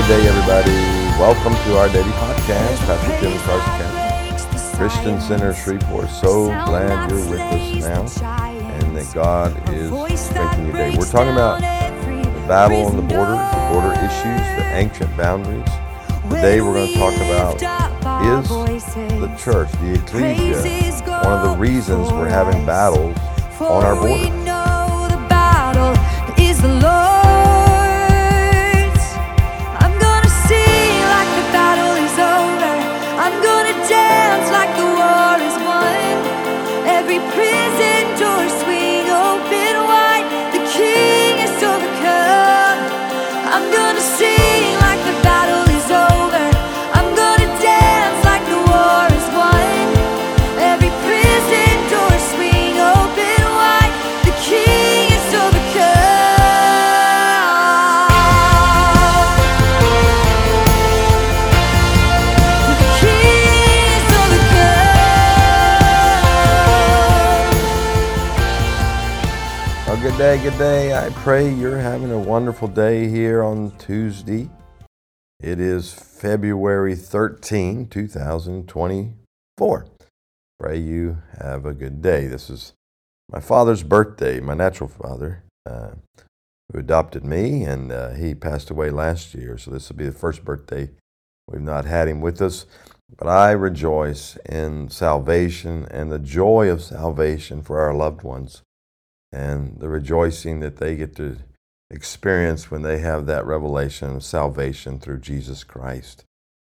good day, everybody. Welcome to our daily podcast. Pastor Tim Sarsakan, Christian Center Shreveport. So glad you're with us now and that God is strengthening your day. We're talking about the battle on the border, the border issues, the ancient boundaries. Today we're going to talk about is the church, the ecclesia, one of the reasons we're having battles on our border. Day, good day. I pray you're having a wonderful day here on Tuesday. It is February 13, 2024. Pray you have a good day. This is my father's birthday, my natural father, uh, who adopted me, and uh, he passed away last year. So this will be the first birthday we've not had him with us. But I rejoice in salvation and the joy of salvation for our loved ones and the rejoicing that they get to experience when they have that revelation of salvation through Jesus Christ.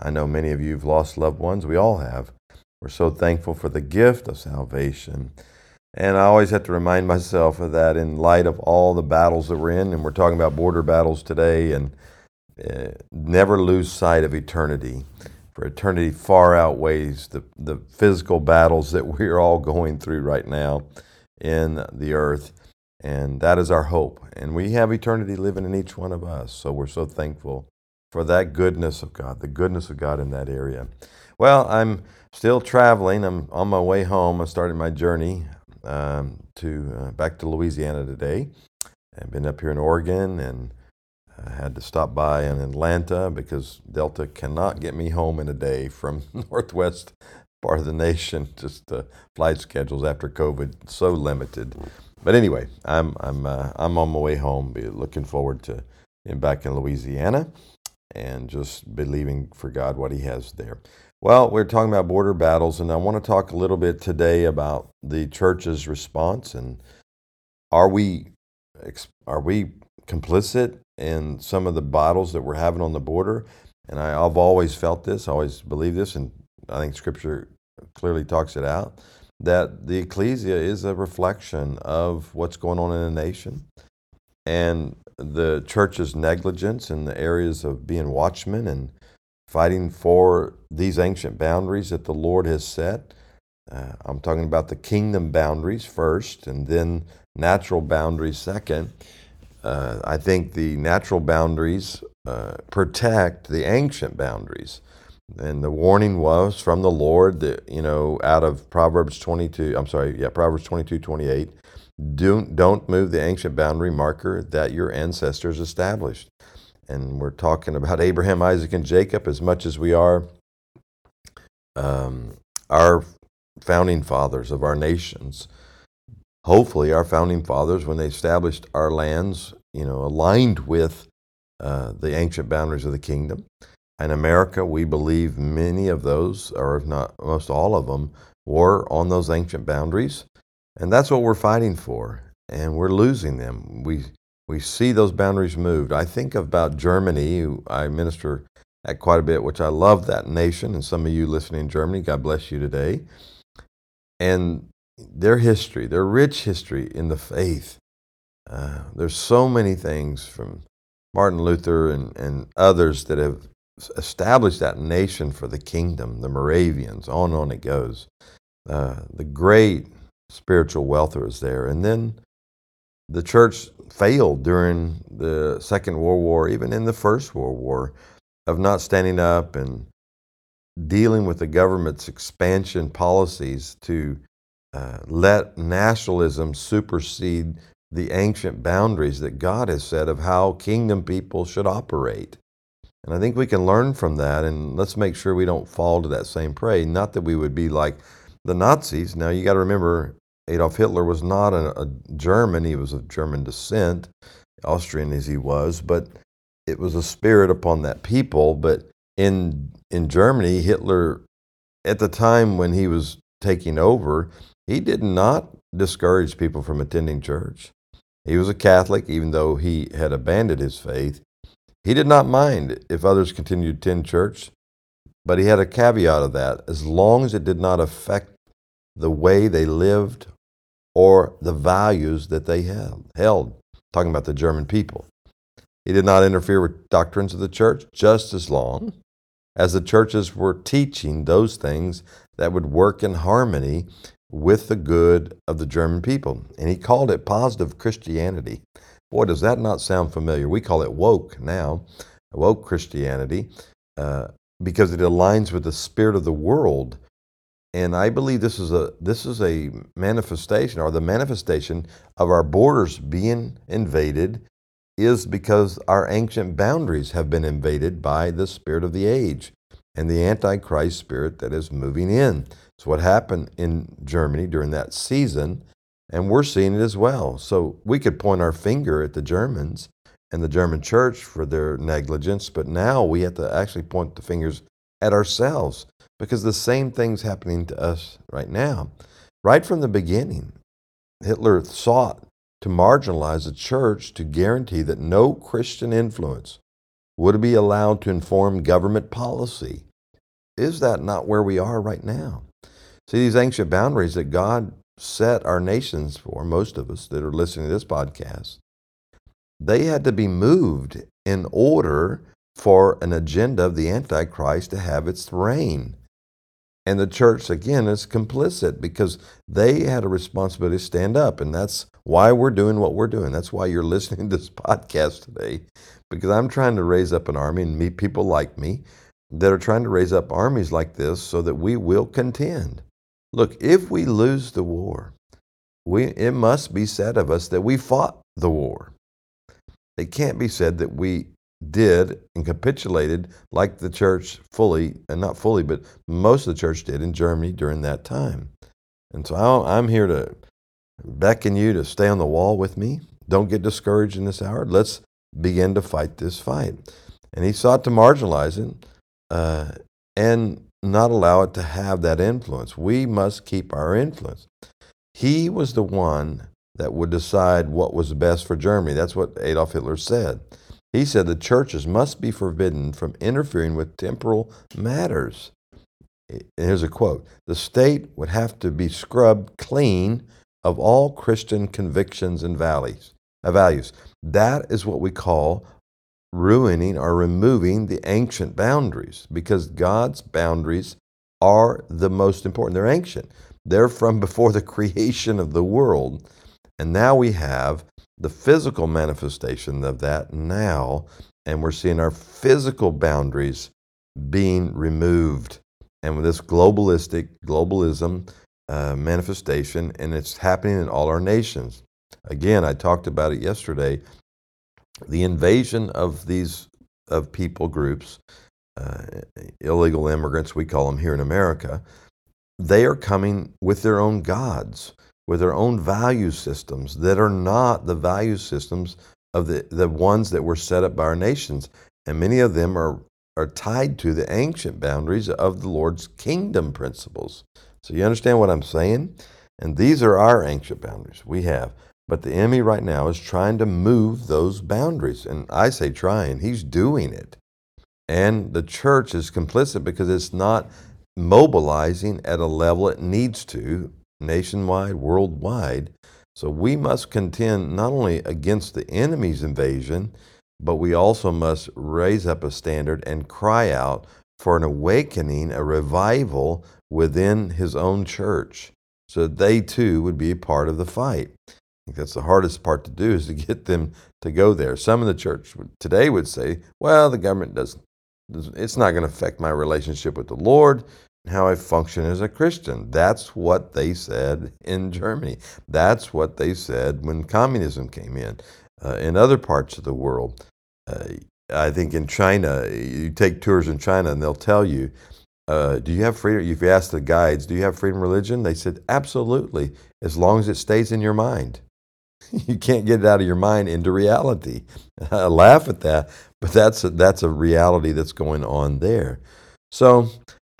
I know many of you have lost loved ones. We all have. We're so thankful for the gift of salvation. And I always have to remind myself of that in light of all the battles that we're in. And we're talking about border battles today. And uh, never lose sight of eternity. For eternity far outweighs the, the physical battles that we're all going through right now in the earth. And that is our hope. And we have eternity living in each one of us. So we're so thankful for that goodness of God, the goodness of God in that area. Well, I'm still traveling. I'm on my way home. I started my journey um, to uh, back to Louisiana today. I've been up here in Oregon and I had to stop by in Atlanta because Delta cannot get me home in a day from Northwest part of the nation. Just uh, flight schedules after COVID so limited. But anyway, I'm I'm uh, I'm on my way home. Be looking forward to being back in Louisiana and just believing for God what He has there. Well, we're talking about border battles, and I want to talk a little bit today about the church's response and are we are we complicit in some of the battles that we're having on the border? And I, have always felt this, always believe this, and I think Scripture clearly talks it out that the ecclesia is a reflection of what's going on in the nation and the church's negligence in the areas of being watchmen and fighting for these ancient boundaries that the Lord has set. Uh, I'm talking about the kingdom boundaries first and then natural boundaries second. Uh, I think the natural boundaries uh, protect the ancient boundaries. And the warning was from the Lord that, you know, out of Proverbs 22, I'm sorry, yeah, Proverbs 22, 28, don't, don't move the ancient boundary marker that your ancestors established. And we're talking about Abraham, Isaac, and Jacob as much as we are um, our founding fathers of our nations. Hopefully, our founding fathers, when they established our lands, you know, aligned with uh, the ancient boundaries of the kingdom. In America, we believe many of those, or if not most all of them, were on those ancient boundaries. And that's what we're fighting for. And we're losing them. We, we see those boundaries moved. I think about Germany. I minister at quite a bit, which I love that nation. And some of you listening in Germany, God bless you today. And their history, their rich history in the faith. Uh, there's so many things from Martin Luther and, and others that have established that nation for the kingdom, the Moravians, on and on it goes. Uh, the great spiritual wealth was there. And then the church failed during the Second World War, even in the First World War, of not standing up and dealing with the government's expansion policies to uh, let nationalism supersede the ancient boundaries that God has set of how kingdom people should operate. And I think we can learn from that, and let's make sure we don't fall to that same prey. Not that we would be like the Nazis. Now, you got to remember, Adolf Hitler was not a, a, German, he was of German descent, Austrian as he was, but it was a spirit upon that people. But in, in Germany, Hitler, at the time when he was taking over, he did not discourage people from attending church. He was a Catholic, even though he had abandoned his faith. He did not mind if others continued to attend church, but he had a caveat of that as long as it did not affect the way they lived or the values that they held. held talking about the German people. He did not interfere with doctrines of the church just as long as the churches were teaching those things that would work in harmony with the good of the German people. And he called it positive Christianity. Boy, does that not sound familiar? We call it woke now, woke Christianity, uh, because it aligns with the spirit of the world. And I believe this is a this is a manifestation, or the manifestation of our borders being invaded, is because our ancient boundaries have been invaded by the spirit of the age and the Antichrist spirit that is moving in. It's what happened in Germany during that season and we're seeing it as well. So we could point our finger at the Germans and the German church for their negligence, but now we have to actually point the fingers at ourselves because the same thing's happening to us right now. Right from the beginning, Hitler sought to marginalize the church to guarantee that no Christian influence would be allowed to inform government policy. Is that not where we are right now? See, these ancient boundaries that God set our nations for, most of us that are listening to this podcast, they had to be moved in order for an agenda of the Antichrist to have its reign. And the church, again, is complicit because they had a responsibility to stand up. And that's why we're doing what we're doing. That's why you're listening to this podcast today, because I'm trying to raise up an army and meet people like me that are trying to raise up armies like this so that we will contend. Look, if we lose the war, we, it must be said of us that we fought the war. It can't be said that we did and capitulated like the church fully, and not fully, but most of the church did in Germany during that time. And so I'm here to beckon you to stay on the wall with me. Don't get discouraged in this hour. Let's begin to fight this fight. And he sought to marginalize it. Uh, and not allow it to have that influence. We must keep our influence. He was the one that would decide what was best for Germany. That's what Adolf Hitler said. He said the churches must be forbidden from interfering with temporal matters. And here's a quote The state would have to be scrubbed clean of all Christian convictions and values. values. That is what we call ruining or removing the ancient boundaries because God's boundaries are the most important. They're ancient, they're from before the creation of the world. And now we have the physical manifestation of that now, and we're seeing our physical boundaries being removed. And with this globalistic, globalism uh, manifestation, and it's happening in all our nations. Again, I talked about it yesterday the invasion of these of people groups, uh, illegal immigrants, we call them here in America, they are coming with their own gods, with their own value systems that are not the value systems of the, the ones that were set up by our nations. And many of them are, are tied to the ancient boundaries of the Lord's kingdom principles. So you understand what I'm saying? And these are our ancient boundaries we have. But the enemy right now is trying to move those boundaries. And I say trying, he's doing it. And the church is complicit because it's not mobilizing at a level it needs to, nationwide, worldwide. So we must contend not only against the enemy's invasion, but we also must raise up a standard and cry out for an awakening, a revival within his own church, so that they too would be a part of the fight that's the hardest part to do is to get them to go there. Some of the church today would say, well, the government doesn't, it's not going to affect my relationship with the Lord and how I function as a Christian. That's what they said in Germany. That's what they said when communism came in. Uh, in other parts of the world, uh, I think in China, you take tours in China and they'll tell you, uh, do you have freedom? If you ask the guides, do you have freedom religion? They said, absolutely, as long as it stays in your mind. you can't get it out of your mind into reality. I laugh at that, but that's a, that's a reality that's going on there. So,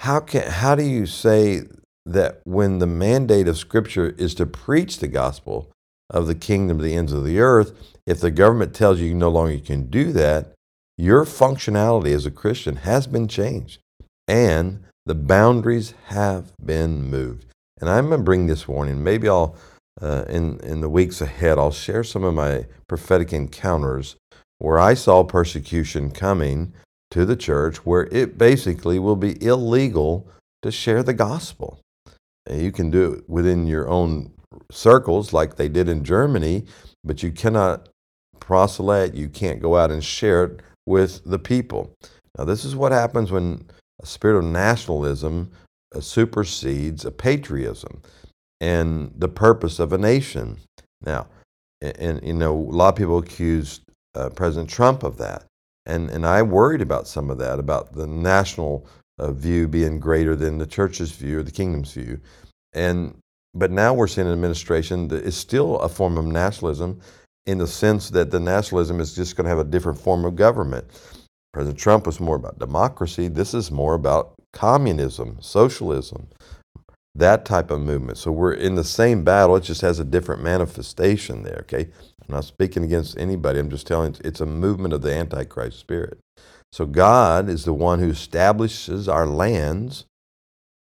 how can how do you say that when the mandate of Scripture is to preach the gospel of the kingdom to the ends of the earth, if the government tells you you no longer can do that, your functionality as a Christian has been changed, and the boundaries have been moved. And I'm going to bring this warning. Maybe I'll uh, in, in the weeks ahead, I'll share some of my prophetic encounters where I saw persecution coming to the church where it basically will be illegal to share the gospel. And you can do it within your own circles like they did in Germany, but you cannot proselyte, you can't go out and share it with the people. Now, this is what happens when a spirit of nationalism supersedes a patriotism and the purpose of a nation. Now, and, and you know, a lot of people accused uh, President Trump of that, and and I worried about some of that, about the national uh, view being greater than the church's view or the kingdom's view, and but now we're seeing an administration that is still a form of nationalism, in the sense that the nationalism is just going to have a different form of government. President Trump was more about democracy. This is more about communism, socialism that type of movement. So we're in the same battle, it just has a different manifestation there, okay? I'm not speaking against anybody, I'm just telling it's a movement of the Antichrist spirit. So God is the one who establishes our lands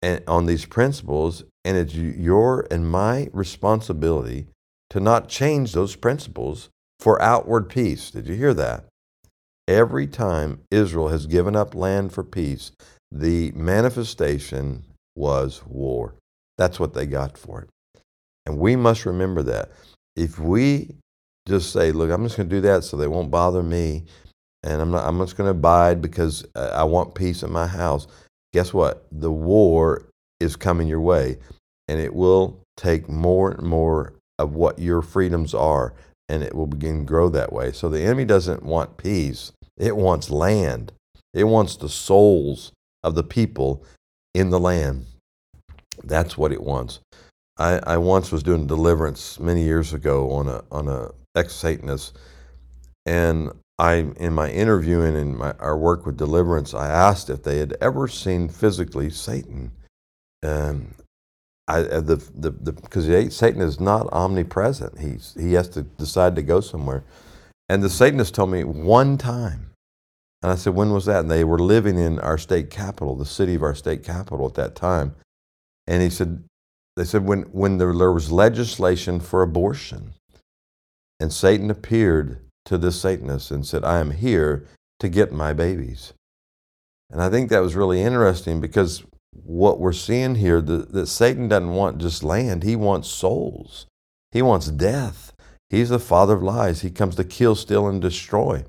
and on these principles, and it's your and my responsibility to not change those principles for outward peace. Did you hear that? Every time Israel has given up land for peace, the manifestation was war. That's what they got for it. And we must remember that. If we just say, look, I'm just going to do that so they won't bother me, and I'm, not, I'm just going to abide because uh, I want peace in my house, guess what? The war is coming your way, and it will take more and more of what your freedoms are, and it will begin to grow that way. So the enemy doesn't want peace, it wants land, it wants the souls of the people in the land. That's what it wants. I, I once was doing deliverance many years ago on a on a ex Satanist, and I in my interviewing and my our work with deliverance, I asked if they had ever seen physically Satan. Um, I uh, the the because Satan is not omnipresent. He's he has to decide to go somewhere, and the Satanist told me one time. And I said, when was that? And they were living in our state capital, the city of our state capital at that time. And he said, they said, when, when there, there was legislation for abortion, and Satan appeared to this Satanist and said, I am here to get my babies. And I think that was really interesting because what we're seeing here, that Satan doesn't want just land, he wants souls. He wants death. He's the father of lies. He comes to kill, steal, and destroy.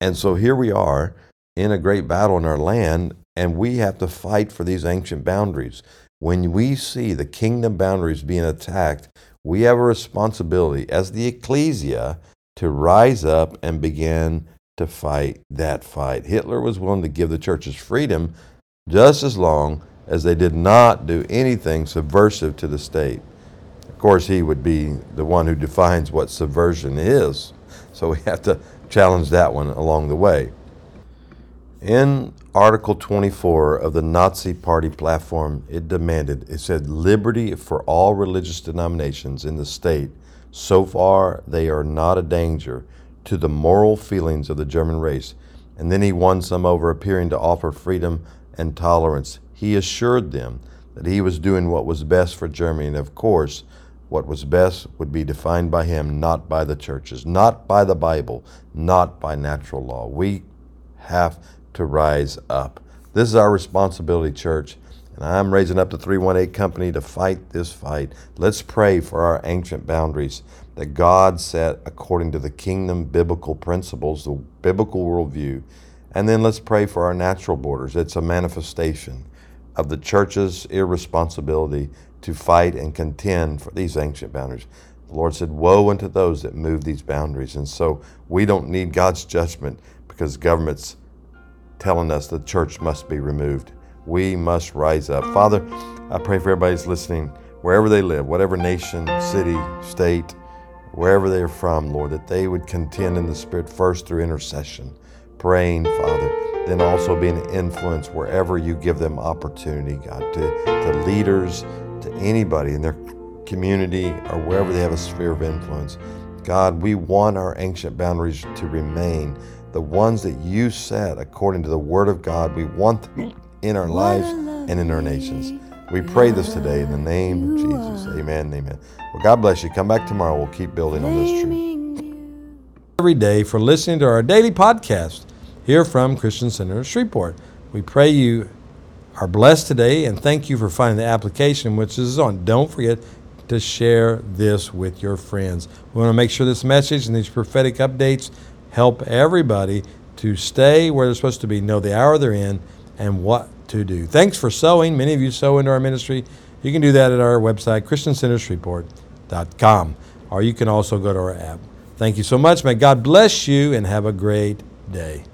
And so here we are in a great battle in our land, and we have to fight for these ancient boundaries. When we see the kingdom boundaries being attacked, we have a responsibility as the ecclesia to rise up and begin to fight that fight. Hitler was willing to give the churches freedom just as long as they did not do anything subversive to the state. Of course, he would be the one who defines what subversion is. So we have to challenge that one along the way. In Article 24 of the Nazi Party platform, it demanded, it said, liberty for all religious denominations in the state, so far they are not a danger to the moral feelings of the German race. And then he won some over appearing to offer freedom and tolerance. He assured them that he was doing what was best for Germany, and of course, what was best would be defined by him, not by the churches, not by the Bible, not by natural law. We have to rise up. This is our responsibility, church. And I'm raising up the 318 Company to fight this fight. Let's pray for our ancient boundaries that God set according to the kingdom biblical principles, the biblical worldview. And then let's pray for our natural borders. It's a manifestation of the church's irresponsibility to fight and contend for these ancient boundaries. The Lord said, Woe unto those that move these boundaries. And so we don't need God's judgment because government's telling us the church must be removed. We must rise up. Father, I pray for everybody's listening, wherever they live, whatever nation, city, state, wherever they're from, Lord, that they would contend in the Spirit first through intercession, praying, Father, then also being an influence wherever you give them opportunity, God, to, to leaders, to anybody in their community or wherever they have a sphere of influence. God, we want our ancient boundaries to remain the ones that you set according to the Word of God. We want them in our lives and in our nations. We pray this today in the name of Jesus. Amen amen. Well, God bless you. Come back tomorrow. We'll keep building on this truth. Every day for listening to our daily podcast here from Christian Center of Shreveport. We pray you are blessed today and thank you for finding the application which is on. Don't forget to share this with your friends. We want to make sure this message and these prophetic updates help everybody to stay where they're supposed to be, know the hour they're in, and what to do. Thanks for sowing. Many of you sow into our ministry. You can do that at our website, ChristianCenterShreveport.com, or you can also go to our app. Thank you so much. May God bless you and have a great day.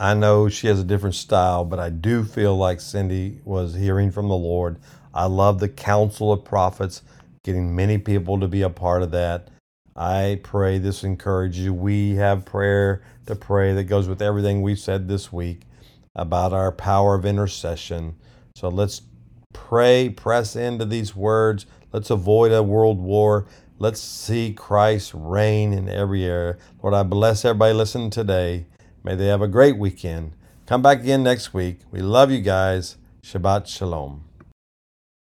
I know she has a different style, but I do feel like Cindy was hearing from the Lord. I love the council of prophets, getting many people to be a part of that. I pray this encourages you. We have prayer to pray that goes with everything we've said this week about our power of intercession. So let's pray, press into these words. Let's avoid a world war. Let's see Christ reign in every area. Lord, I bless everybody listening today. May they have a great weekend. Come back again next week. We love you guys. Shabbat Shalom.